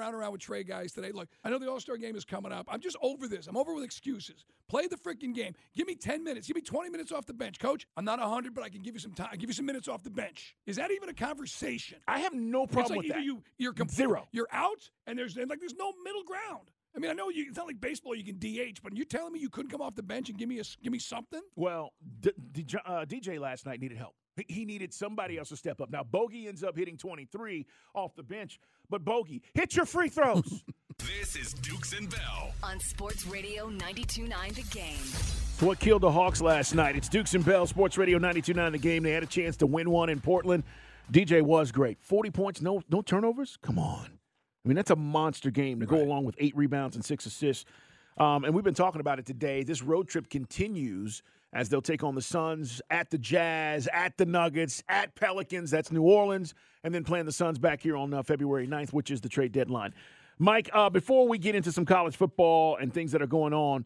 Around and around with Trae guys today. Look, I know the All Star game is coming up. I'm just over this. I'm over with excuses. Play the freaking game. Give me 10 minutes. Give me 20 minutes off the bench, coach. I'm not 100, but I can give you some time. Give you some minutes off the bench. Is that even a conversation? I have no problem like with that. you you're complete, Zero. You're out, and there's and like there's no middle ground. I mean, I know you, it's not like baseball. You can DH, but you're telling me you couldn't come off the bench and give me a give me something? Well, D- D- uh, DJ last night needed help. He- He needed somebody else to step up. Now, Bogey ends up hitting 23 off the bench, but Bogey, hit your free throws. This is Dukes and Bell. on Sports Radio 92.9 The Game. What killed the Hawks last night. It's Dukes and Bell, Sports Radio 92.9 The Game. They had a chance to win one in Portland. DJ was great. 40 points, no no turnovers? Come on. I mean, that's a monster game to go along with eight rebounds and six assists. Um, and we've been talking about it today. This road trip continues as they'll take on the Suns at the Jazz, at the Nuggets, at Pelicans. That's New Orleans. And then playing the Suns back here on uh, February 9th, which is the trade deadline. Mike, uh, before we get into some college football and things that are going on,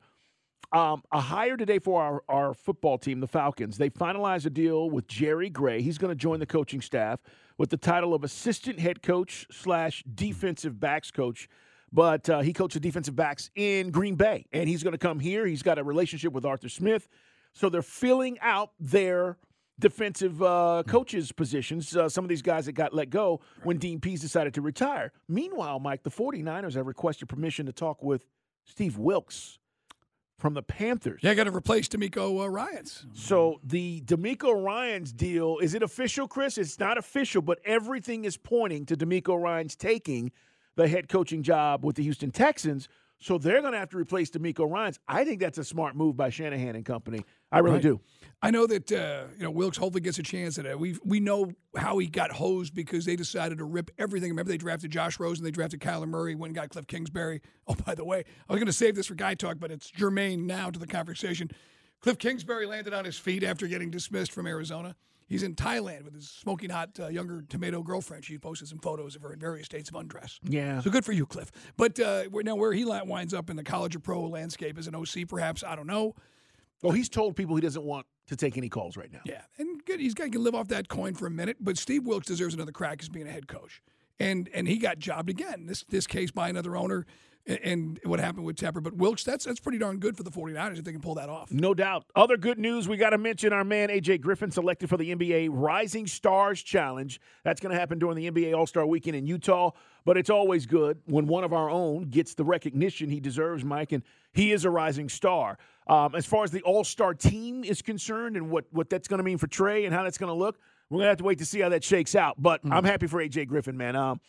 um, a hire today for our, our football team, the Falcons. They finalized a deal with Jerry Gray. He's going to join the coaching staff with the title of assistant head coach slash defensive backs coach. But uh, he coaches defensive backs in Green Bay, and he's going to come here. He's got a relationship with Arthur Smith, so they're filling out their defensive uh, coaches positions. Uh, some of these guys that got let go when Dean Pees decided to retire. Meanwhile, Mike, the 49ers have requested permission to talk with Steve Wilks from the Panthers. Yeah, got to replace DeMeco uh, Ryans. So the DeMeco Ryan's deal is it official, Chris? It's not official, but everything is pointing to DeMeco Ryan's taking the head coaching job with the Houston Texans. So they're going to have to replace DeMeco Ryan's. I think that's a smart move by Shanahan and company. I really Right. do. I know that uh, you know Wilks hopefully gets a chance at it. We we know how he got hosed because they decided to rip everything. Remember they drafted Josh Rosen, they drafted Kyler Murray, went and got Cliff Kingsbury. Oh, by the way, I was going to save this for guy talk, but it's germane now to the conversation. Cliff Kingsbury landed on his feet after getting dismissed from Arizona. He's in Thailand with his smoking hot uh, younger tomato girlfriend. She posted some photos of her in various states of undress. Yeah. So good for you, Cliff. But uh, now where he winds up in the college or pro landscape as an OC, perhaps I don't know. Well, he's told people he doesn't want to take any calls right now. Yeah, and good. He's got to live off that coin for a minute. But Steve Wilks deserves another crack as being a head coach, and and he got jobbed again. This this case by another owner, and, and what happened with Tepper. But Wilks, that's that's pretty darn good for the 49ers if they can pull that off. No doubt. Other good news, we got to mention our man AJ Griffin selected for the NBA Rising Stars Challenge. That's going to happen during the NBA All Star Weekend in Utah. But it's always good when one of our own gets the recognition he deserves, Mike, and he is a rising star. Um, as far as the All Star team is concerned and what, what that's going to mean for Trae and how that's going to look, we're going to have to wait to see how that shakes out. But I'm happy for AJ Griffin, man. Um,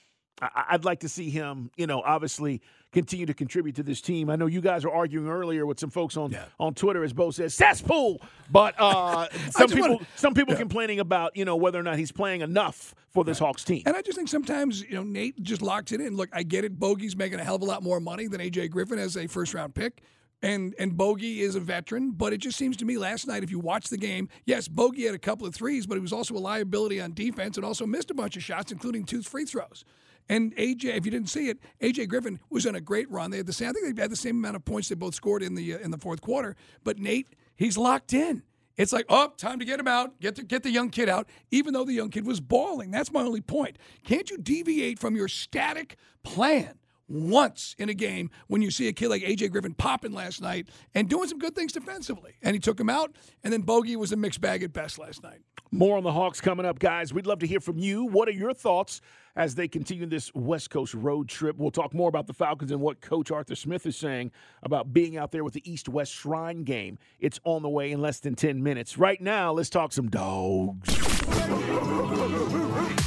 I- I'd like to see him, you know, obviously continue to contribute to this team. I know you guys were arguing earlier with some folks on on Twitter, as Bo says, cesspool. But uh, some people, wanna- some people complaining about, you know, whether or not he's playing enough for this Hawks team. And I just think sometimes, you know, Nate just locks it in. Look, I get it. Bogey's making a hell of a lot more money than AJ Griffin as a first round pick. And and Bogey is a veteran, but it just seems to me last night, if you watch the game, yes, Bogey had a couple of threes, but he was also a liability on defense and also missed a bunch of shots, including two free throws. And AJ, if you didn't see it, AJ Griffin was on a great run. They had the same. I think they had the same amount of points they both scored in the uh, in the fourth quarter. But Nate, he's locked in. It's like, oh, time to get him out. Get the, get the young kid out, even though the young kid was balling. That's my only point. Can't you deviate from your static plan once in a game when you see a kid like AJ Griffin popping last night and doing some good things defensively? And he took him out, and then Bogey was a mixed bag at best last night. More on the Hawks coming up, guys. We'd love to hear from you. What are your thoughts as they continue this West Coast road trip? We'll talk more about the Falcons and what Coach Arthur Smith is saying about being out there with the East West Shrine game. It's on the way in less than 10 minutes. Right now, let's talk some dogs.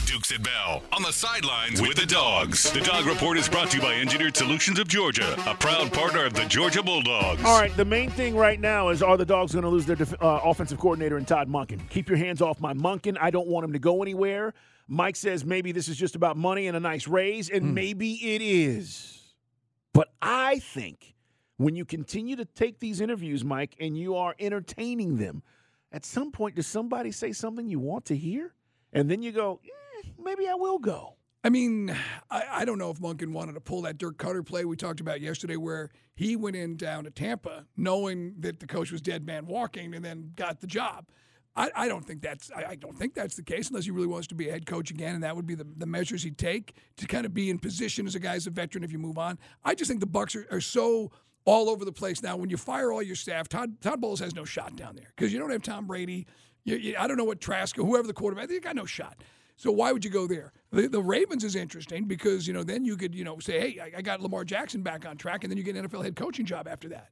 Dukes and Bell on the sidelines with the dogs. The Dog Report is brought to you by Engineered Solutions of Georgia, a proud partner of the Georgia Bulldogs. All right, the main thing right now is are the dogs going to lose their def- uh, offensive coordinator in Todd Monken? Keep your hands off my Monken. I don't want him to go anywhere. Mike says maybe this is just about money and a nice raise, and maybe it is. But I think when you continue to take these interviews, Mike, and you are entertaining them, at some point, does somebody say something you want to hear? And then you go, eh, maybe I will go. I mean, I, I don't know if Monken wanted to pull that Dirk Koetter play we talked about yesterday, where he went in down to Tampa knowing that the coach was dead man walking, and then got the job. I, I don't think that's I, I don't think that's the case unless he really wants to be a head coach again, and that would be the, the measures he'd take to kind of be in position as a guy as a veteran if you move on. I just think the Bucks are, are so all over the place now. When you fire all your staff, Todd Todd Bowles has no shot down there because you don't have Tom Brady. You, you, I don't know what Trask or whoever the quarterback. They got no shot. So why would you go there? The, the Ravens is interesting because you know then you could you know say hey I, I got Lamar Jackson back on track and then you get an NFL head coaching job after that.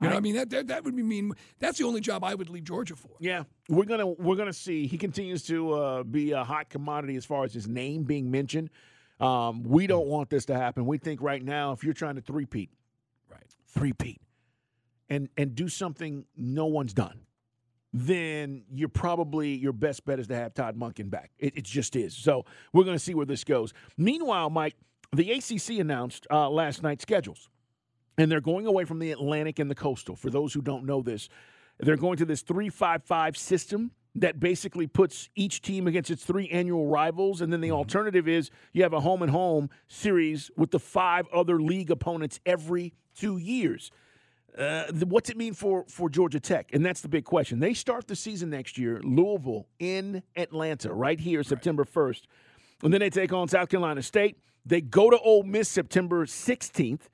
You know, I, mean that, that that would be mean. That's the only job I would leave Georgia for. Yeah, we're gonna we're gonna see. He continues to uh, be a hot commodity as far as his name being mentioned. Um, we don't want this to happen. We think right now, if you're trying to three-peat, Right. three-peat, and and do something no one's done, then you're probably your best bet is to have Todd Monken back. It, it just is. So we're gonna see where this goes. Meanwhile, Mike, the ACC announced uh, last night schedules and they're going away from the Atlantic and the Coastal. For those who don't know this, they're going to this 355 system that basically puts each team against its three annual rivals. And then the alternative is you have a home and home series with the five other league opponents every two years. Uh, what's it mean for, for Georgia Tech? And that's the big question. They start the season next year, Louisville in Atlanta, right here, September 1st. And then they take on South Carolina State. They go to Ole Miss September 16th.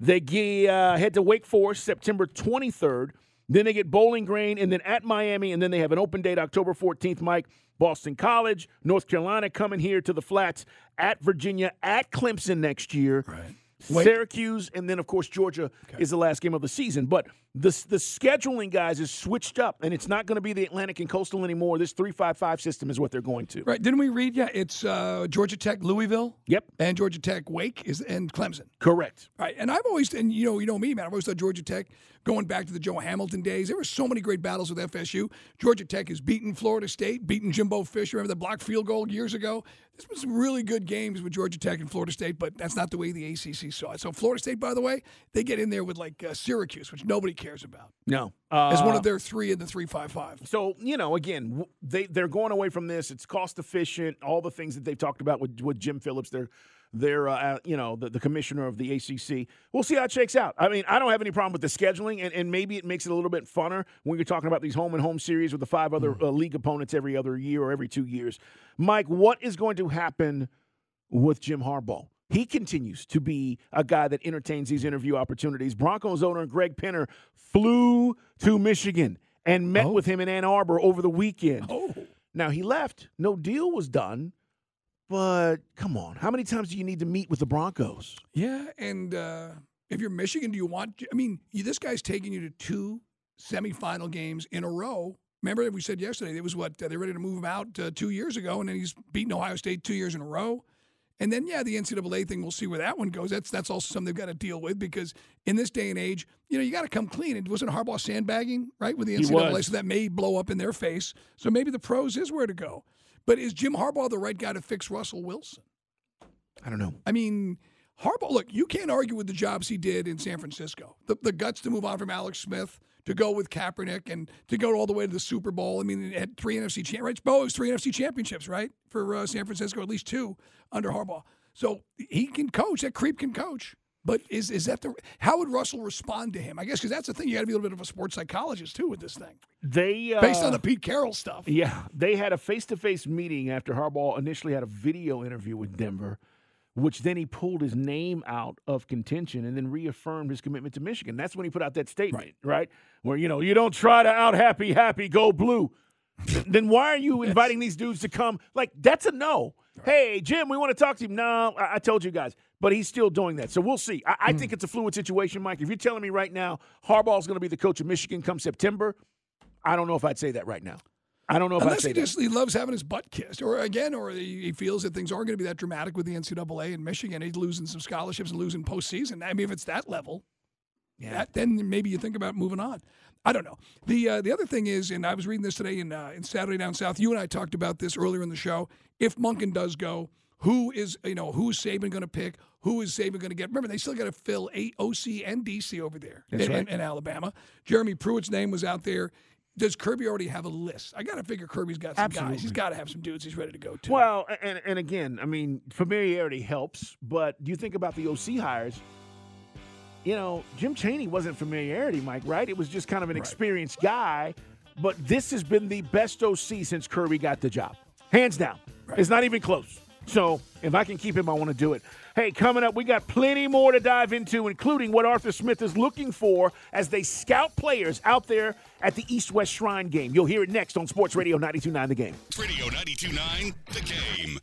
They ge- uh, head to Wake Forest September 23rd. Then they get Bowling Green and then at Miami. And then they have an open date October 14th, Mike. Boston College, North Carolina coming here to the flats, at Virginia, at Clemson next year. Right. Syracuse, and then of course Georgia is the last game of the season. But the the scheduling guys is switched up, and it's not going to be the Atlantic and Coastal anymore. This three five five system is what they're going to. Right? Didn't we read? Yeah, it's uh, Georgia Tech, Louisville. Yep. And Georgia Tech, Wake is and Clemson. Correct. Right. And I've always, and you know, you know me, man. I've always thought Georgia Tech, going back to the Joe Hamilton days, there were so many great battles with FSU. Georgia Tech has beaten Florida State, beaten Jimbo Fisher. Remember the block field goal years ago? There's been some really good games with Georgia Tech and Florida State, but that's not the way the ACC saw it. So Florida State, by the way, they get in there with like uh, Syracuse, which nobody cares about, No. Uh, as one of their three in the three five five. So you know, again, they they're going away from this. It's cost efficient. All the things that they've talked about with with Jim Phillips, they're they're uh, you know the, the commissioner of the ACC. We'll see how it shakes out. I mean, I don't have any problem with the scheduling, and, and maybe it makes it a little bit funner when you're talking about these home and home series with the five other uh, league opponents every other year or every two years. Mike, what is going to happen with Jim Harbaugh? He continues to be a guy that entertains these interview opportunities. Broncos owner Greg Penner flew to Michigan and met with him in Ann Arbor over the weekend. Oh, Now he left. No deal was done. But come on, how many times do you need to meet with the Broncos? yeah. And uh, if you're Michigan, do you want? I mean, you, this guy's taking you to two semifinal games in a row. Remember, we said yesterday it was what uh, they're ready to move him out uh, two years ago, and then he's beaten Ohio State two years in a row. And then, yeah, the NCAA thing, we'll see where that one goes. That's that's also something they've got to deal with because in this day and age, you know, you got to come clean. It wasn't Harbaugh sandbagging, right, with the NCAA, so that may blow up in their face. So maybe the pros is where to go. But is Jim Harbaugh the right guy to fix Russell Wilson? I don't know. I mean, Harbaugh, look, you can't argue with the jobs he did in San Francisco. The, the guts to move on from Alex Smith, to go with Kaepernick, and to go all the way to the Super Bowl. I mean, it had three NFC championships. Right? Bo, was three NFC championships, right? For uh, San Francisco, at least two under Harbaugh. So he can coach. That creep can coach. But is is that the how would Russell respond to him? I guess because that's the thing. You got to be a little bit of a sports psychologist too with this thing, They uh, based on the Pete Carroll stuff. Yeah, they had a face-to-face meeting after Harbaugh initially had a video interview with Denver, which then he pulled his name out of contention and then reaffirmed his commitment to Michigan. That's when he put out that statement, right? Where you know you don't try to out happy happy go blue. then why are you inviting these dudes to come? Like, that's a no. Hey, Jim, we want to talk to you. No, I, I told you guys. But he's still doing that. So we'll see. I, I Hmm. think it's a fluid situation, Mike. If you're telling me right now Harbaugh's going to be the coach of Michigan come September, I don't know if I'd say that right now. I don't know if I'd Unless say he that. just he loves having his butt kissed, or again, or he he feels that things aren't going to be that dramatic with the NCAA and Michigan. He's losing some scholarships and losing postseason. I mean, if it's that level, yeah, then maybe you think about moving on. I don't know. The uh, the other thing is, and I was reading this today in uh, in Saturday Down South. You and I talked about this earlier in the show. If Monken does go, who is you know who's Saban going to pick? Who is Saban going to get? Remember, they still got to fill eight OC and DC over there in, in- in Alabama. Jeremy Pruitt's name was out there. Does Kirby already have a list? I got to figure Kirby's got some guys. He's got to have some dudes he's ready to go to. Well, and, and again, I mean, familiarity helps, but do you think about the OC hires? You know, Jim Chaney wasn't familiarity, Mike, right? It was just kind of an experienced guy, but this has been the best OC since Kirby got the job. Hands down. It's not even close. So if I can keep him, I want to do it. Hey, coming up, we got plenty more to dive into, including what Arthur Smith is looking for as they scout players out there at the East West Shrine game. You'll hear it next on Sports Radio 929 The Game. Radio 92.9 The Game.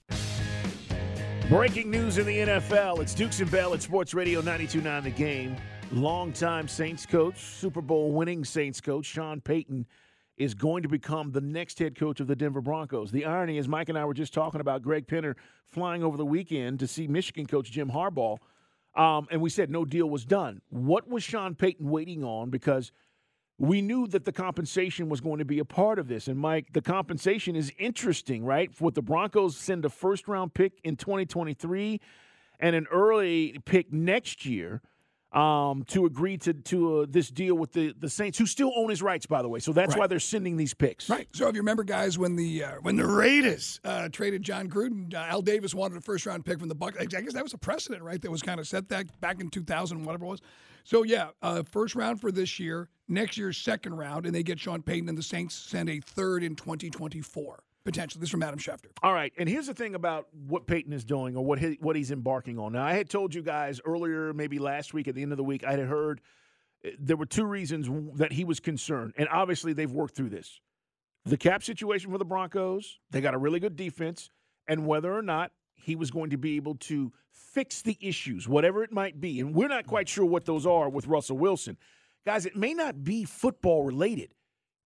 Breaking news in the NFL. It's Dukes and Bell at Sports Radio 92.9 The Game. Longtime Saints coach, Super Bowl winning Saints coach, Sean Payton, is going to become the next head coach of the Denver Broncos. The irony is, Mike and I were just talking about Greg Penner flying over the weekend to see Michigan coach Jim Harbaugh, um, and we said no deal was done. What was Sean Payton waiting on? Because we knew that the compensation was going to be a part of this. And Mike, the compensation is interesting, right? For the Broncos send a first round pick in 2023 and an early pick next year um, to agree to to uh, this deal with the the Saints, who still own his rights, by the way. So that's Right. why they're sending these picks. Right. So if you remember, guys, when the uh, when the Raiders uh, traded Jon Gruden, uh, Al Davis wanted a first round pick from the Bucks. I guess that was a precedent, right? That was kind of set that back in 2000, whatever it was. So yeah, uh, first round for this year, next year's second round, and they get Sean Payton, and the Saints send a third in 2024 potentially. This is from Adam Schefter. All right, and here's the thing about what Payton is doing or what he, what he's embarking on. Now, I had told you guys earlier, maybe last week at the end of the week, I had heard uh, there were two reasons that he was concerned, and obviously they've worked through this: the cap situation for the Broncos. They got a really good defense, and whether or not he was going to be able to fix the issues, whatever it might be, and we're not quite sure what those are with Russell Wilson. Guys, it may not be football related.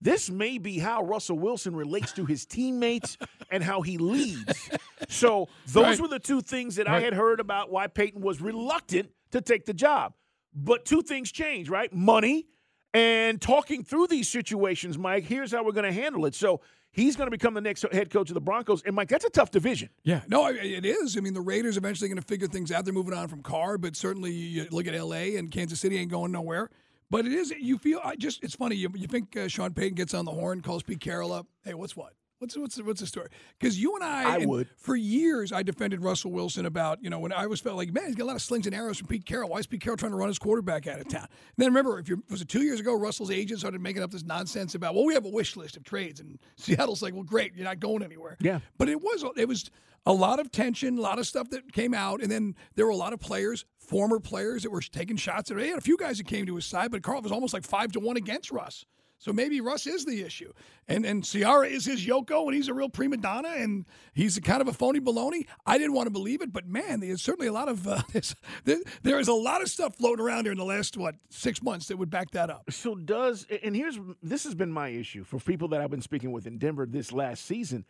This may be how Russell Wilson relates to his teammates and how he leads. So those Right. were the two things that I had heard about why Payton was reluctant to take the job. But two things changed, right? Money and talking through these situations, Mike. Here's how we're going to handle it. So he's going to become the next head coach of the Broncos. And Mike, that's a tough division. Yeah, no, it is. I mean, the Raiders eventually going to figure things out. They're moving on from Carr, but certainly you look at L.A. and Kansas City ain't going nowhere. But it is. You feel. I just. It's funny. You, you think uh, Sean Payton gets on the horn, calls Pete Carroll up. Hey, what's what? What's what's what's the story? Because you and I, I and would. for years, I defended Russell Wilson about you know when I always felt like man, he's got a lot of slings and arrows from Pete Carroll. Why is Pete Carroll trying to run his quarterback out of town? And then remember, if you was it two years ago, Russell's agent started making up this nonsense about well, we have a wish list of trades, and Seattle's like, well, great, you're not going anywhere. Yeah. But it was it was a lot of tension, a lot of stuff that came out, and then there were a lot of players, former players, that were taking shots at. He had a few guys that came to his side, but Carl was almost like five to one against Russ. So maybe Russ is the issue, and and Ciara is his Yoko, and he's a real prima donna, and he's a kind of a phony baloney. I didn't want to believe it, but man, there's certainly a lot of uh, there, there is a lot of stuff floating around here in the last what six months that would back that up. So does and here's this has been my issue for people that I've been speaking with in Denver this last season.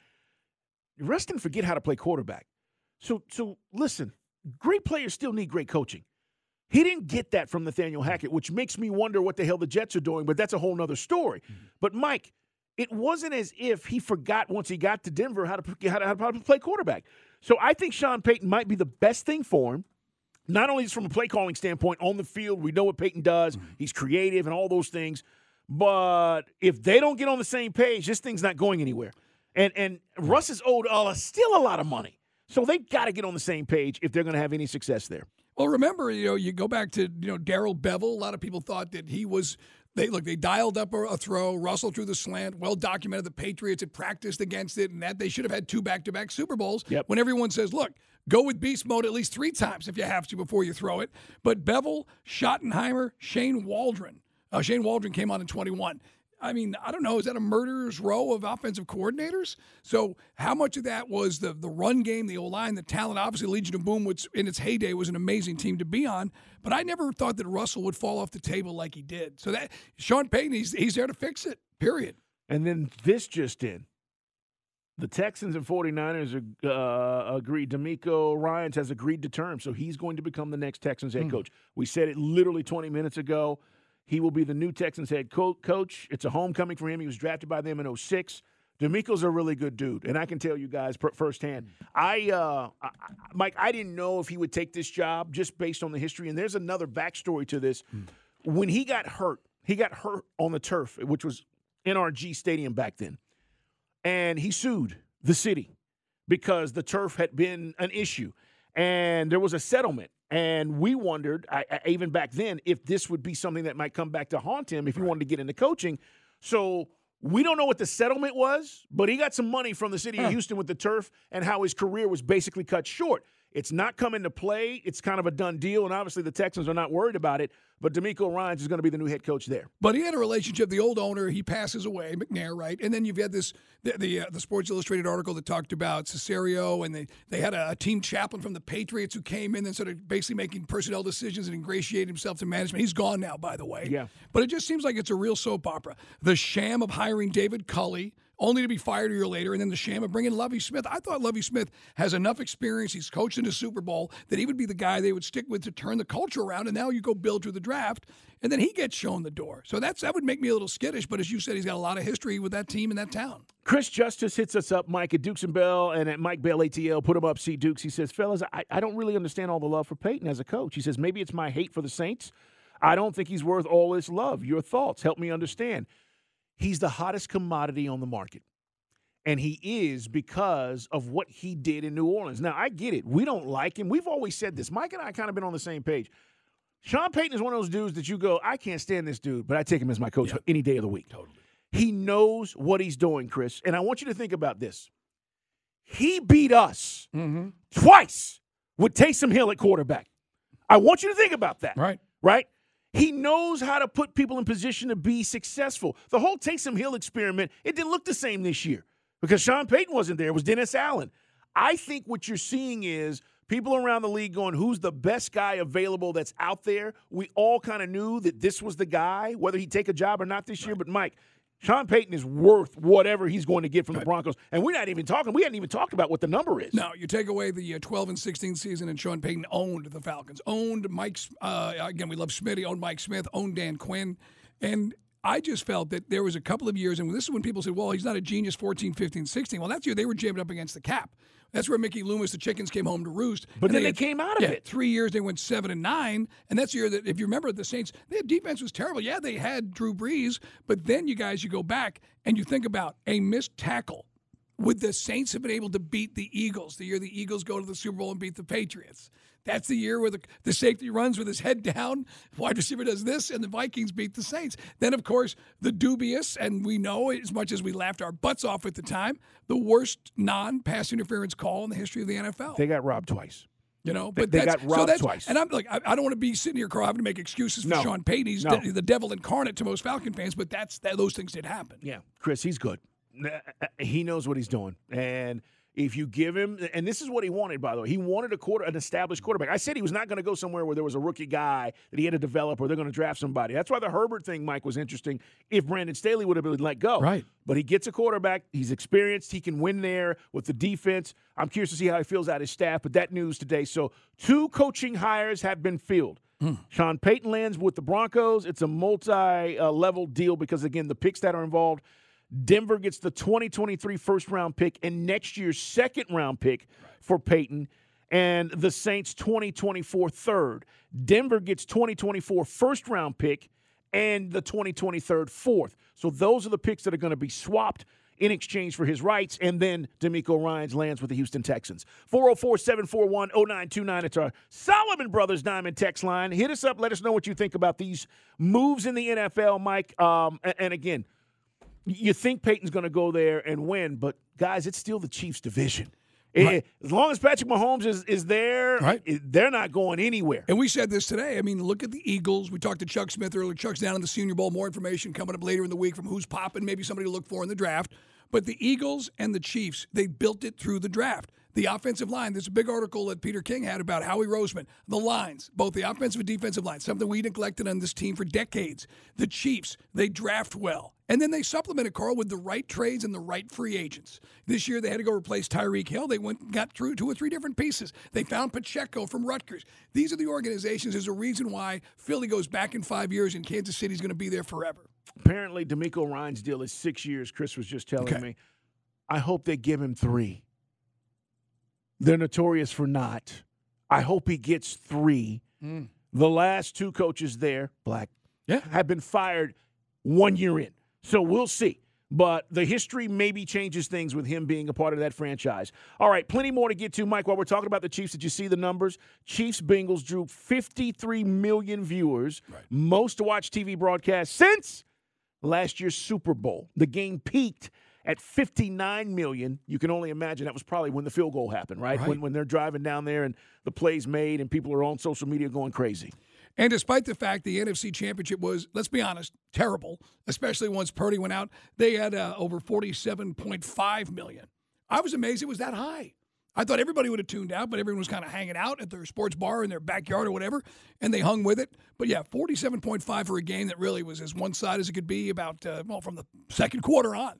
Russ didn't forget how to play quarterback. So so listen, great players still need great coaching. He didn't get that from Nathaniel Hackett, which makes me wonder what the hell the Jets are doing, but that's a whole nother story. But Mike, it wasn't as if he forgot once he got to Denver how to, how to, how to play quarterback. So I think Sean Payton might be the best thing for him not only just from a play calling standpoint on the field, we know what Payton does. He's creative and all those things. But if they don't get on the same page, this thing's not going anywhere. And and Russ is owed uh, still a lot of money. So they've got to get on the same page if they're going to have any success there. Well, remember, you know, you go back to you know Darrell Bevell. A lot of people thought that he was. They look. They dialed up a, a throw. Russell threw the slant. Well documented. The Patriots had practiced against it, and that they should have had two back-to-back Super Bowls. Yep. When everyone says, "Look, go with beast mode at least three times if you have to before you throw it." But Bevell, Schottenheimer, Shane Waldron. Uh, Shane Waldron came on in 21. I mean, I don't know. Is that a murderer's row of offensive coordinators? So, how much of that was the the run game, the O line, the talent? Obviously, Legion of Boom, which in its heyday was an amazing team to be on. But I never thought that Russell would fall off the table like he did. So that Sean Payton, he's he's there to fix it. Period. And then this just in. The Texans and 49ers are, uh, agreed. DeMeco Ryans has agreed to terms, so he's going to become the next Texans head coach. We said it literally 20 minutes ago. He will be the new Texans head co- coach. It's a homecoming for him. He was drafted by them in 06. DeMeco's a really good dude, and I can tell you guys per- firsthand. I, uh, I, Mike, I didn't know if he would take this job just based on the history. And there's another backstory to this. When he got hurt, he got hurt on the turf, which was NRG Stadium back then, and he sued the city because the turf had been an issue, and there was a settlement. And we wondered, I, I, even back then, if this would be something that might come back to haunt him if he wanted to get into coaching. So we don't know what the settlement was, but he got some money from the city of Houston with the turf and how his career was basically cut short. It's not coming to play. It's kind of a done deal, and obviously the Texans are not worried about it. But DeMeco Ryans is going to be the new head coach there. But he had a relationship. The old owner, he passes away, McNair, right? And then you've had this the the, uh, the Sports Illustrated article that talked about Caserio, and they they had a, a team chaplain from the Patriots who came in and started basically making personnel decisions and ingratiated himself to management. He's gone now, by the way. Yeah. But it just seems like it's a real soap opera. The sham of hiring David Culley. Only to be fired a year later, and then the sham of bringing Lovie Smith. I thought Lovie Smith has enough experience. He's coached in a Super Bowl that he would be the guy they would stick with to turn the culture around. And now you go build through the draft, and then he gets shown the door. So that's that would make me a little skittish. But as you said, he's got a lot of history with that team in that town. Chris Justice hits us up, Mike at Dukes and Bell, and at Mike Bell ATL. Put him up, see Dukes. He says, "Fellas, I, I don't really understand all the love for Payton as a coach." He says, "Maybe it's my hate for the Saints. I don't think he's worth all this love. Your thoughts help me understand. He's the hottest commodity on the market." And he is because of what he did in New Orleans. Now, I get it. We don't like him. We've always said this. Mike and I kind of been on the same page. Sean Payton is one of those dudes that you go, I can't stand this dude, but I take him as my coach any day of the week. Totally. He knows what he's doing, Chris. And I want you to think about this. He beat us mm-hmm. twice with Taysom Hill at quarterback. I want you to think about that. Right. Right? He knows how to put people in position to be successful. The whole Taysom Hill experiment, it didn't look the same this year because Sean Payton wasn't there. It was Dennis Allen. I think what you're seeing is people around the league going, who's the best guy available that's out there? We all kind of knew that this was the guy, whether he'd take a job or not this year. But Mike, Sean Payton is worth whatever he's going to get from the Broncos. And we're not even talking, we hadn't even talked about what the number is. No, you take away the uh, 12 and 16 season, and Sean Payton owned the Falcons, owned Mike. Uh, again, we love Smitty, owned Mike Smith, owned Dan Quinn, and. I just felt that there was a couple of years, and this is when people said, well, he's not a genius 14, 15, 16. Well, that's year they were jammed up against the cap. That's where Mickey Loomis, the chickens, came home to roost. But And then they had- came out of yeah, it. Three years they went seven and nine, and that's the year that if you remember the Saints, their defense was terrible. Yeah, they had Drew Brees, but then you guys you go back and you think about a missed tackle. Would the Saints have been able to beat the Eagles the year the Eagles go to the Super Bowl and beat the Patriots? That's the year where the, the safety runs with his head down, wide receiver does this, and the Vikings beat the Saints. Then, of course, the dubious, and we know as much as we laughed our butts off at the time, the worst non pass interference call in the history of the NFL. They got robbed twice. You know, but they that's, got so robbed that's, twice. And I'm like, I, I don't want to be sitting here, Carl, having to make excuses for No. Sean Payton. He's No. the, the devil incarnate to most Falcon fans, but that's that, those things did happen. Yeah, Chris, he's good. Uh, uh, he knows what he's doing, and if you give him, and this is what he wanted, by the way, he wanted a quarter, an established quarterback. I said he was not going to go somewhere where there was a rookie guy that he had to develop, or they're going to draft somebody. That's why the Herbert thing, Mike, was interesting. If Brandon Staley would have been let go, Right. But he gets a quarterback. He's experienced. He can win there with the defense. I'm curious to see how he feels out his staff. But that news today. So two coaching hires have been filled. Hmm. Sean Payton lands with the Broncos. It's a multi-level uh, deal because again, the picks that are involved. Denver gets the 2023 first round pick and next year's second round pick for Payton, and the Saints 2024 third. Denver gets 2024 first round pick and the 2023 fourth. So those are the picks that are going to be swapped in exchange for his rights. And then DeMeco Ryans lands with the Houston Texans. 404 741 0929. It's our Solomon Brothers Diamond text line. Hit us up. Let us know what you think about these moves in the NFL, Mike. Um, and again, you think Payton's going to go there and win, but guys, it's still the Chiefs' division. Eh, Right. As long as Patrick Mahomes is, is there, Right. eh, they're not going anywhere. And we said this today. I mean, look at the Eagles. We talked to Chuck Smith earlier. Chuck's down in the Senior Bowl. More information coming up later in the week from who's popping, maybe somebody to look for in the draft. But the Eagles and the Chiefs, they built it through the draft. The offensive line, there's a big article that Peter King had about Howie Roseman. The lines, both the offensive and defensive line, something we neglected on this team for decades. The Chiefs, they draft well. And then they supplemented Carl with the right trades and the right free agents. This year they had to go replace Tyreek Hill. They went and got through two or three different pieces. They found Pacheco from Rutgers. These are the organizations. There's a reason why Philly goes back in five years and Kansas City's going to be there forever. Apparently, DeMeco Ryan's deal is six years. Chris was just telling Okay. me. I hope they give him three. They're notorious for not. I hope he gets three. Hmm. The last two coaches there, black, Yeah. have been fired one year in. So we'll see. But the history maybe changes things with him being a part of that franchise. All right, plenty more to get to, Mike. While we're talking about the Chiefs, did you see the numbers? Chiefs Bengals drew 53 million viewers, most watched TV broadcast since last year's Super Bowl. The game peaked at 59 million. You can only imagine that was probably when the field goal happened, right? Right. When, when they're driving down there and the plays made and people are on social media going crazy. And despite the fact the NFC Championship was, let's be honest, terrible, especially once Purdy went out, they had uh, over 47.5 million. I was amazed it was that high. I thought everybody would have tuned out, but everyone was kind of hanging out at their sports bar in their backyard or whatever, and they hung with it. But yeah, 47.5 for a game that really was as one side as it could be about, uh, well, from the second quarter on.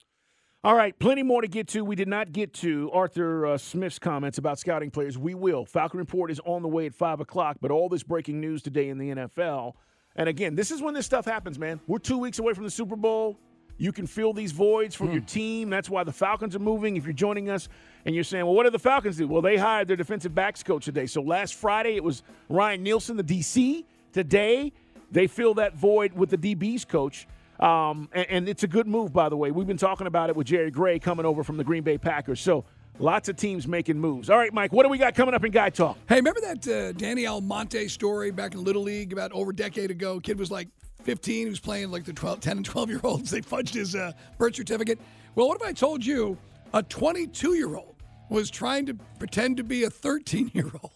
All right, plenty more to get to. We did not get to Arthur uh, Smith's comments about scouting players. We will. Falcon Report is on the way at 5 o'clock, but all this breaking news today in the NFL. And again, this is when this stuff happens, man. We're two weeks away from the Super Bowl. You can fill these voids from your team. That's why the Falcons are moving. If you're joining us and you're saying, well, what did the Falcons do? Well, they hired their defensive backs coach today. So last Friday, it was Ryan Nielsen, the DC. Today, they fill that void with the DB's coach. Um, and, and it's a good move, by the way. We've been talking about it with Jerry Gray coming over from the Green Bay Packers. So lots of teams making moves. All right, Mike, what do we got coming up in Guy Talk? Hey, remember that uh, Danny Almonte story back in Little League about over a decade ago? Kid was like 15. He was playing like the 12, 10 and 12 year olds. They fudged his uh, birth certificate. Well, what if I told you a 22 year old was trying to pretend to be a 13 year old?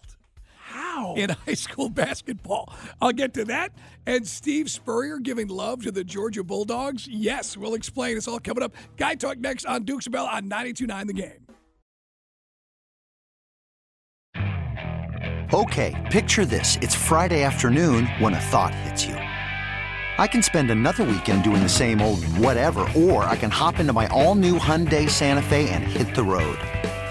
How? in high school basketball. I'll get to that. And Steve Spurrier giving love to the Georgia Bulldogs. Yes, we'll explain. It's all coming up. Guy Talk next on Dukes Bell on 92.9 The Game. Okay, picture this. It's Friday afternoon when a thought hits you. I can spend another weekend doing the same old whatever, or I can hop into my all new Hyundai Santa Fe and hit the road.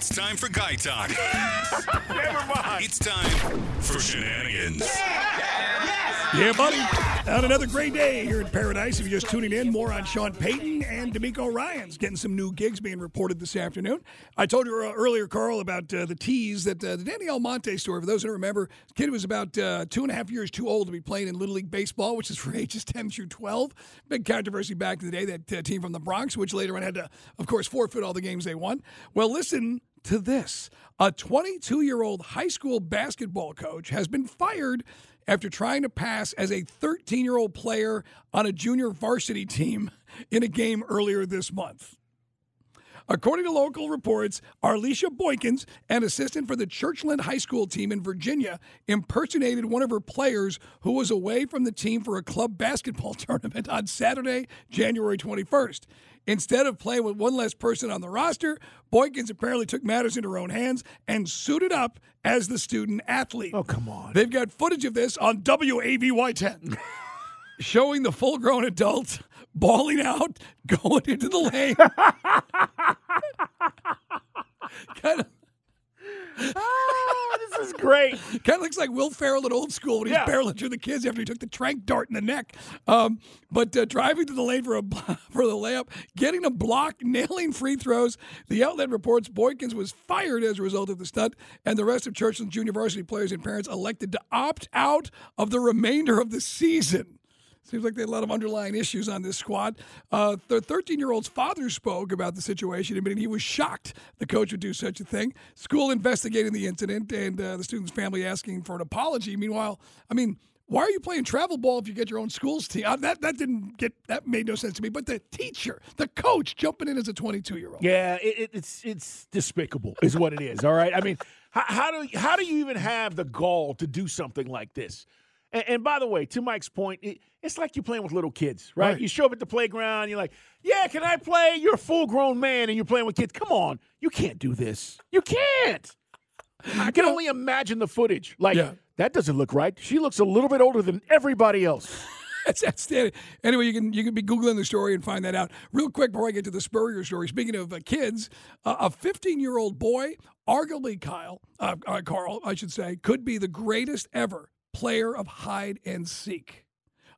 It's time for Guy Talk. Never mind. It's time for shenanigans. Yeah, buddy. On another great day here in Paradise. If you're just tuning in, more on Sean Payton and DeMeco Ryan's getting some new gigs being reported this afternoon. I told you uh, earlier, Carl, about uh, the tease that uh, the Danny Almonte story. For those who don't remember, the kid was about uh, two and a half years too old to be playing in Little League Baseball, which is for ages 10 through 12. Big controversy back in the day, that uh, team from the Bronx, which later on had to, of course, forfeit all the games they won. Well, listen to this. A 22 year old high school basketball coach has been fired after trying to pass as a 13 year old player on a junior varsity team in a game earlier this month. According to local reports, Arlisha Boykins, an assistant for the Churchland High School team in Virginia, impersonated one of her players who was away from the team for a club basketball tournament on Saturday, January 21st. Instead of playing with one less person on the roster, Boykins apparently took matters into her own hands and suited up as the student athlete. Oh, come on. They've got footage of this on WAVY 10 showing the full grown adult bawling out, going into the lane. Kind of. Oh, this is great. Kind of looks like Will Ferrell at old school when he's Yeah. barreling through the kids after he took the trank dart in the neck. Um, but uh, driving to the lane for a for the layup, getting a block, nailing free throws. The outlet reports Boykins was fired as a result of the stunt, and the rest of Churchland's junior varsity players and parents elected to opt out of the remainder of the season. Seems like they had a lot of underlying issues on this squad. Uh, the 13 year old's father spoke about the situation, admitting he was shocked the coach would do such a thing. School investigating the incident and uh, the student's family asking for an apology. Meanwhile, I mean, why are you playing travel ball if you get your own school's team? Uh, that that didn't get that made no sense to me. But the teacher, the coach, jumping in as a 22 year old. Yeah, it, it, it's it's despicable, is what it is. All right. I mean, how, how do how do you even have the gall to do something like this? And, and by the way, to Mike's point, it, it's like you're playing with little kids, right? Right. You show up at the playground, you're like, "Yeah, can I play?" You're a full grown man, and you're playing with kids. Come on, you can't do this. You can't. I can only imagine the footage. Like Yeah. that doesn't look right. She looks a little bit older than everybody else. That's outstanding. Anyway, you can you can be googling the story and find that out real quick before I get to the Spurrier story. Speaking of uh, kids, uh, a 15 year old boy, arguably Kyle, uh, uh, Carl, I should say, could be the greatest ever player of hide and seek.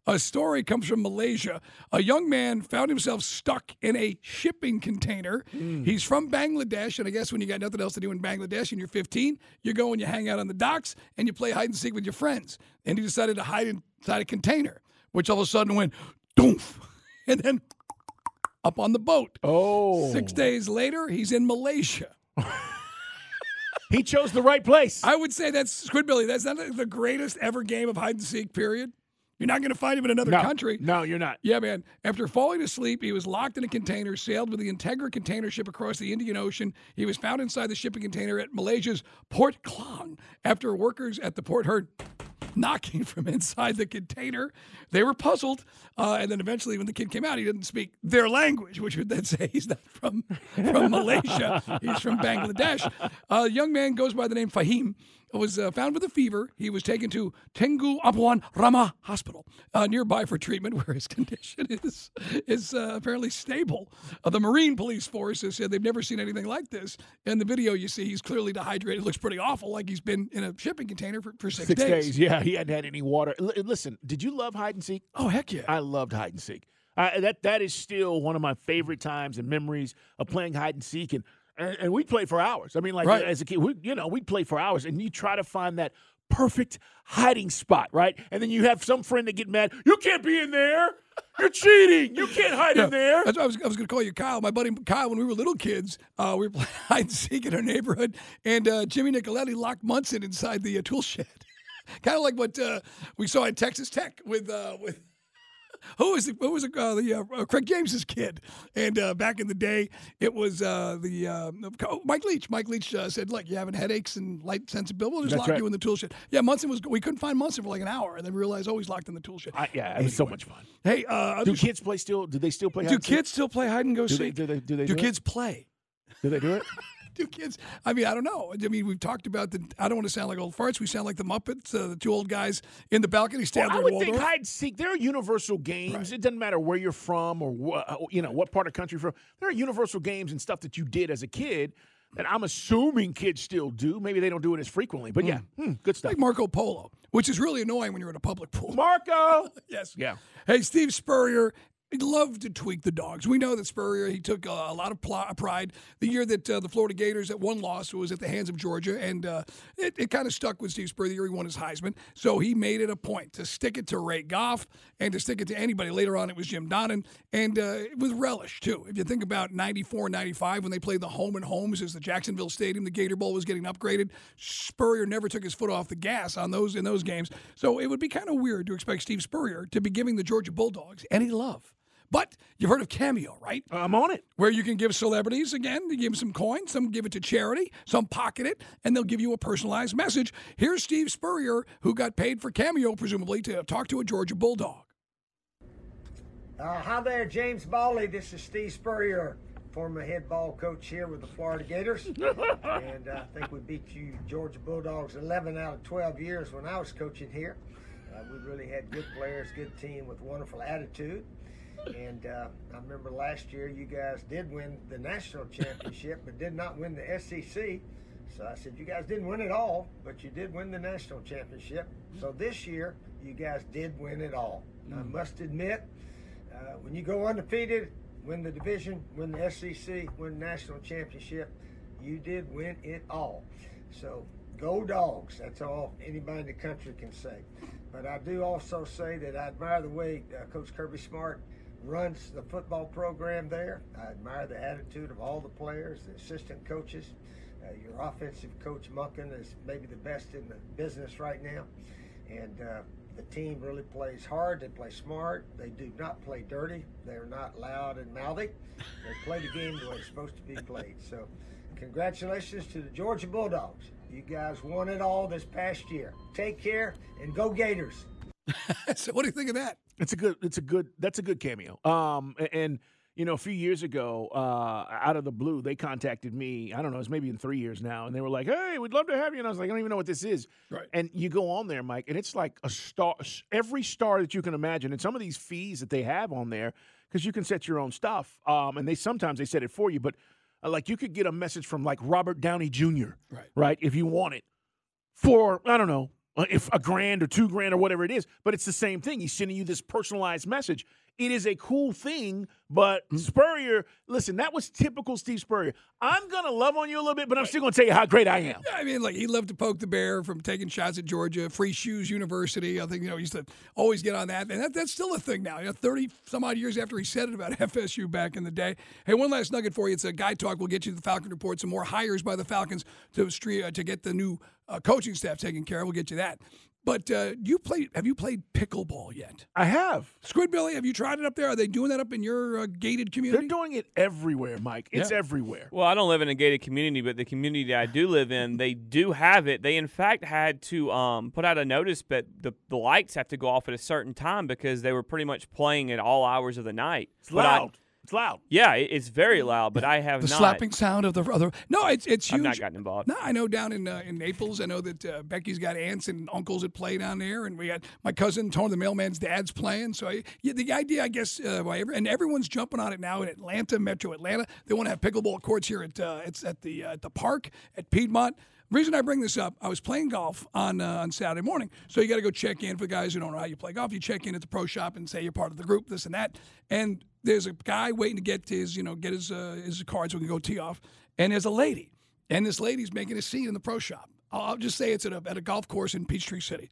A story comes from Malaysia. A young man found himself stuck in a shipping container. Hmm. He's from Bangladesh, and I guess when you got nothing else to do in Bangladesh and you're 15, you go and you hang out on the docks and you play hide and seek with your friends. And he decided to hide inside a container, which all of a sudden went doof, and then up on the boat. Oh, Six days later, he's in Malaysia. he chose the right place. I would say that's Squidbilly. That's not the greatest ever game of hide and seek. Period. You're not going to find him in another no, country. No, you're not. Yeah, man. After falling asleep, he was locked in a container, sailed with the Integra container ship across the Indian Ocean. He was found inside the shipping container at Malaysia's Port Klang after workers at the port heard knocking from inside the container. They were puzzled. Uh, and then eventually, when the kid came out, he didn't speak their language, which would then say he's not from, from Malaysia. He's from Bangladesh. A young man goes by the name Fahim was uh, found with a fever. He was taken to Tengku Ampuan Rahimah Hospital uh, nearby for treatment, where his condition is is uh, apparently stable. Uh, the Marine Police Force has said they've never seen anything like this. In the video, you see he's clearly dehydrated. Looks pretty awful, like he's been in a shipping container for, for six, Six days. Yeah, he hadn't had any water. L- listen, did you love hide and seek? Oh heck yeah! I loved hide and seek. That that is still one of my favorite times and memories of playing hide and seek, and and, and we played for hours. I mean, like Right. as a kid, we, you know, we'd play for hours, and you try to find that perfect hiding spot, right? And then you have some friend that get mad. You can't be in there. You're cheating. You can't hide in there. That's why I was, I was going to call you Kyle. My buddy Kyle, when we were little kids, uh, we were playing hide and seek in our neighborhood, and uh, Jimmy Nicoletti locked Munson inside the uh, tool shed. kind of like what uh, we saw at Texas Tech with uh, with who was the, who was uh, the uh, Craig James's kid, and uh, back in the day it was uh, the uh, Mike Leach. Mike Leach uh, said, "Look, you having headaches and light sensibility? We'll just That's lock right. you in the tool shed." Yeah, Munson was. We couldn't find Munson for like an hour, and then realized, oh, he's locked in the tool shed. I, yeah, it was so much fun. hey, uh, Do kids play still? Do they still play? do hide and seek? kids still play hide and go Do seek? they? Do they? Do they? do do it? kids play? Do they do it? Do kids? I mean, I don't know. I mean, we've talked about the. I don't want to sound like old farts. We sound like the Muppets, uh, the two old guys in the balcony, Well, Stanley I would Waldorf. think hide and seek. There are universal games. It doesn't matter where you're from or what you know what part of the country you're from. There are universal games and stuff that you did as a kid that I'm assuming kids still do. Maybe they don't do it as frequently, but yeah, hmm, good stuff. like Marco Polo, which is really annoying when you're in a public pool. Marco. yes. Yeah. Hey, Steve Spurrier, Love to tweak the dogs. We know that Spurrier he took uh, a lot of pl- pride the year that uh, the Florida Gators at one loss was at the hands of Georgia, and uh, it, it kind of stuck with Steve Spurrier the year he won his Heisman. So he made it a point to stick it to Ray Goff and to stick it to anybody. Later on, it was Jim Donnan, and uh, with relish too. If you think about '94, '95 when they played the home and homes as the Jacksonville Stadium, the Gator Bowl was getting upgraded. Spurrier never took his foot off the gas on those in those games. So it would be kind of weird to expect Steve Spurrier to be giving the Georgia Bulldogs any love. But you've heard of Cameo, right? I'm on it. Where you can give celebrities again, you give them some coins, some give it to charity, some pocket it, and they'll give you a personalized message. Here's Steve Spurrier, who got paid for Cameo, presumably, to talk to a Georgia Bulldog. Uh, hi there, James Bawley. This is Steve Spurrier, former head ball coach here with the Florida Gators. and uh, I think we beat you Georgia Bulldogs 11 out of 12 years when I was coaching here. Uh, we really had good players, good team with wonderful attitude. And uh, I remember last year you guys did win the national championship, but did not win the SEC. So I said, you guys didn't win it all, but you did win the national championship. So this year, you guys did win it all. I must admit, uh, when you go undefeated, win the division, win the SEC, win the national championship, you did win it all. So go dogs. That's all anybody in the country can say. But I do also say that I admire the way uh, Coach Kirby Smart runs the football program there. I admire the attitude of all the players, the assistant coaches. Uh, your offensive coach Monken is maybe the best in the business right now, and uh, the team really plays hard. They play smart. They do not play dirty. They're not loud and mouthy. They play the game the way it's supposed to be played. So, congratulations to the Georgia Bulldogs. You guys won it all this past year. Take care and go Gators. so what do you think of that? It's a good. It's a good. That's a good cameo. Um, and you know, a few years ago, uh, out of the blue, they contacted me. I don't know. It's maybe in three years now, and they were like, "Hey, we'd love to have you." And I was like, "I don't even know what this is." Right. And you go on there, Mike, and it's like a star. Every star that you can imagine, and some of these fees that they have on there, because you can set your own stuff. Um, and they sometimes they set it for you, but uh, like you could get a message from like Robert Downey Jr. Right. Right. If you want it for I don't know Uh, if a grand or two grand or whatever it is, but it's the same thing. He's sending you this personalized message. It is a cool thing, but Spurrier, listen, that was typical Steve Spurrier. I'm gonna love on you a little bit, but I'm still gonna tell you how great I am. Yeah, I mean, like he loved to poke the bear from taking shots at Georgia, Free Shoes University. I think you know he used to always get on that, and that, that's still a thing now. You know, thirty some odd years after he said it about FSU back in the day. Hey, one last nugget for you. It's a guy talk. We'll get you the Falcon report. Some more hires by the Falcons to uh, to get the new uh, coaching staff taken care of. We'll get you that. But uh, you play? Have you played pickleball yet? I have. Squidbilly, have you tried it up there? Are they doing that up in your uh, gated community? They're doing it everywhere, Mike. It's Yeah. everywhere. Well, I don't live in a gated community, but the community I do live in, they do have it. They, in fact, had to um, put out a notice that the, the lights have to go off at a certain time because they were pretty much playing at all hours of the night. It's But I- loud. It's loud. yeah, it's very loud, but I have the not. slapping sound of the other. No, it's it's huge. I've not gotten involved. No, I know down in uh, in Naples. I know that uh, Becky's got aunts and uncles that play down there, and we got my cousin Tony, the mailman's dad's playing. So I, yeah, the idea, I guess, uh, why every, and everyone's jumping on it now in Atlanta, Metro Atlanta. They want to have pickleball courts here at uh, it's at the uh, at the park at Piedmont. Reason I bring this up, I was playing golf on uh, on Saturday morning, so you got to go check in for guys who don't know how you play golf. You check in at the pro shop and say you're part of the group, this and that. And there's a guy waiting to get his, you know, get his uh, his card so we can go tee off. And there's a lady, and this lady's making a scene in the pro shop. I'll, I'll just say it's at a at a golf course in Peachtree City.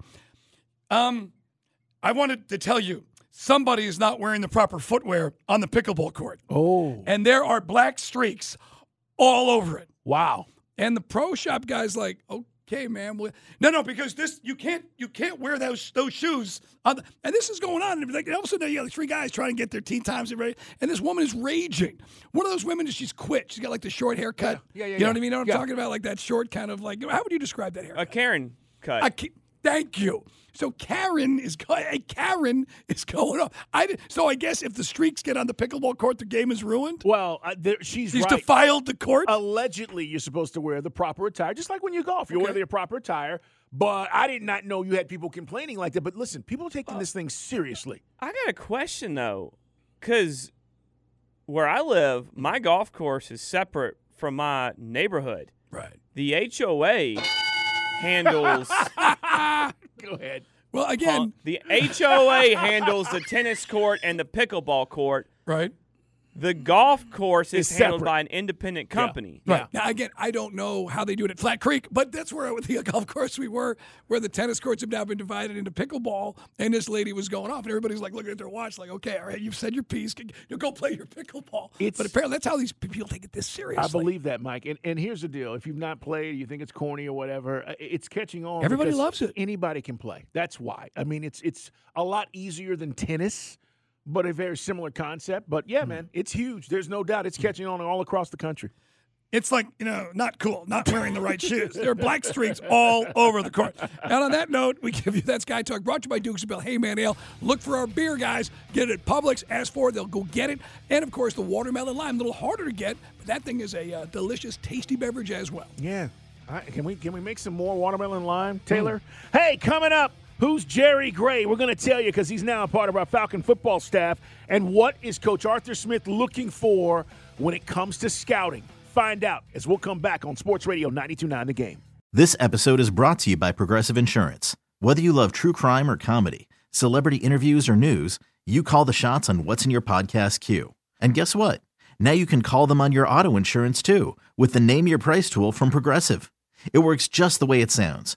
Um, I wanted to tell you somebody is not wearing the proper footwear on the pickleball court, Oh, and there are black streaks all over it. wow. And the pro shop guy's like, okay, man. well- No, no, because this you can't you can't wear those those shoes. On the, and this is going on. And like all of a sudden, you got like three guys trying to get their tee times ready, and this woman is raging. One of those women is she's quit. She's got like the short haircut. Yeah, yeah, yeah, You know what I mean? You know what I'm Yeah. talking about? Like that short kind of like. How would you describe that hair? A? Karen cut. I thank you. So Karen is Karen is going off. I so I guess if the streaks get on the pickleball court, the game is ruined. Well, uh, there, she's She's right. defiled the court. Allegedly, you're supposed to wear the proper attire, just like when you golf. You wear the proper attire. But I did not know you had people complaining like that. But listen, people are taking this thing seriously. I got a question though, because where I live, my golf course is separate from my neighborhood. right. The HOA handles. Go ahead. Well, again, the HOA handles the tennis court and the pickleball court. right? The golf course is It's handled separate. by an independent company. Right. Now, again, I don't know how they do it at Flat Creek, but that's where with the golf course we were, where the tennis courts have now been divided into pickleball, and this lady was going off, and everybody's like looking at their watch, like, okay, all right, you've said your piece, you go play your pickleball. It's- but apparently, that's how these people take it this seriously. I believe that, Mike. And, and here's the deal: if you've not played, you think it's corny or whatever, uh, it's catching on. Everybody loves it. Anybody can play. That's why. I mean, it's it's a lot easier than tennis, but a very similar concept. But Hmm. yeah, man, it's huge. There's no doubt it's catching on all across the country. It's like, you know, not cool, not wearing the right shoes. There are black streaks all over the court. And on that note, we give you that Sky Talk brought to you by Dukes of Bell. Hey, man, Ale, look for our beer, guys. Get it at Publix. Ask for it, they'll go get it. And, of course, the watermelon lime, a little harder to get, but that thing is a uh, delicious, tasty beverage as well. Yeah. Right, can we can we make some more watermelon lime, Taylor? Hey, coming up, who's Jerry Gray? We're going to tell you because he's now a part of our Falcon football staff. And what is Coach Arthur Smith looking for when it comes to scouting? Find out as we'll come back on Sports Radio 92.9 The Game. This episode is brought to you by Progressive Insurance. Whether you love true crime or comedy, celebrity interviews or news, you call the shots on what's in your podcast queue. And guess what? Now you can call them on your auto insurance too with the Name Your Price tool from Progressive. It works just the way it sounds.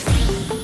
Bye.